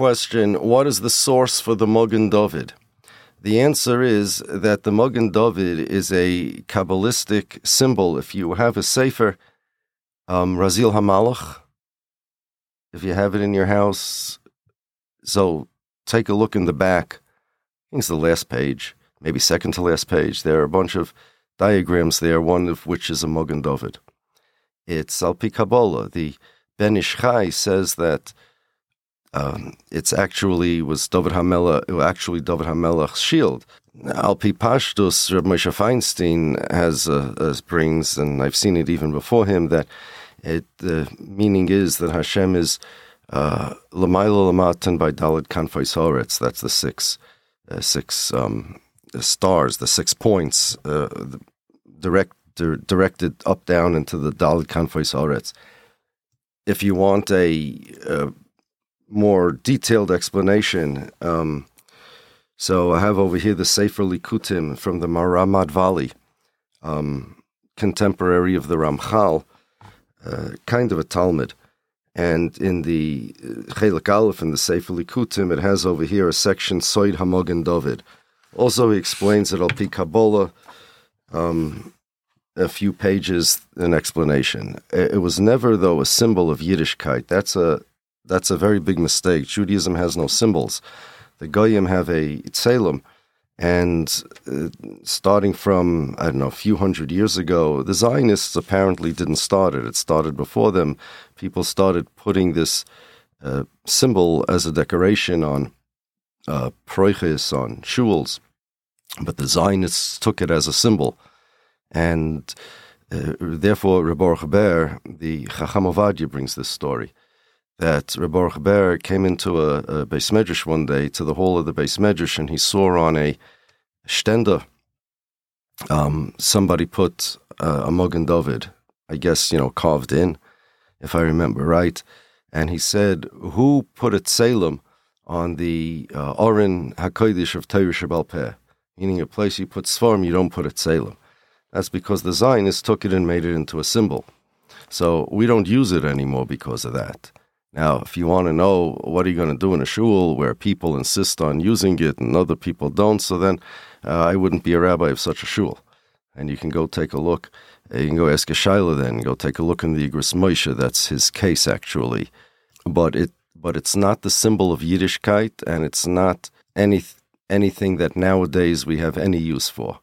question what is the source for the Mogan David? The answer is that the Mogan David is a Kabbalistic symbol. If you have a Sefer, um, Raziel Hamalach, if you have it in your house, so take a look in the back. I think it's the last page, maybe second to last page. There are a bunch of diagrams there, one of which is a Mogan David. It's Alpi Kabbalah. The Ben Ish Chai says that um, it's actually was David Hamelach, actually David Hamelach's shield. Alpi Pashtus, Reb Moshe Feinstein has uh, brings, and I've seen it even before him, that it, the meaning is that Hashem is uh, Lamaila Lamatan by Dalit Kanfai Soretz. That's the six, uh, six um, stars, the six points, uh, direct, directed up down into the Dalit Kanfai Soretz. If you want a, a more detailed explanation, um, so I have over here the Sefer Likutim from the Maramad Valley, um, contemporary of the Ramchal, uh, kind of a Talmid. And in the uh, Chelik Aleph in the Sefer Likutim, it has over here a section Soid Hamogen David. Also, he explains it al Pi Kabbalah, um, a few pages an explanation. It was never though a symbol of Yiddishkeit. That's a that's a very big mistake. Judaism has no symbols. The Goyim have a Tselem, and uh, starting from, I don't know, a few hundred years ago, the Zionists apparently didn't start it. It started before them. People started putting this uh, symbol as a decoration on uh, on shuls, but the Zionists took it as a symbol. And uh, therefore, Rebbe Ber, the Chacham Ovadia, brings this story that Rebbe Ber came into a, a Beis Medrash one day to the hall of the Beis Medrash and he saw on a stender um, somebody put uh, a Mogan David, I guess, you know, carved in, if I remember right. And he said, Who put a Tselem on the uh, Orin HaKodesh of Torah Peh? Meaning a place you put Sforim, you don't put a Tselem. That's because the Zionists took it and made it into a symbol. So we don't use it anymore because of that. Now, if you want to know what are you going to do in a shul where people insist on using it and other people don't, so then uh, I wouldn't be a rabbi of such a shul. And you can go take a look. Uh, you can go ask a shaila then, go take a look in the Igros Moshe. That's his case actually, but it but it's not the symbol of Yiddishkeit, and it's not any anything that nowadays we have any use for.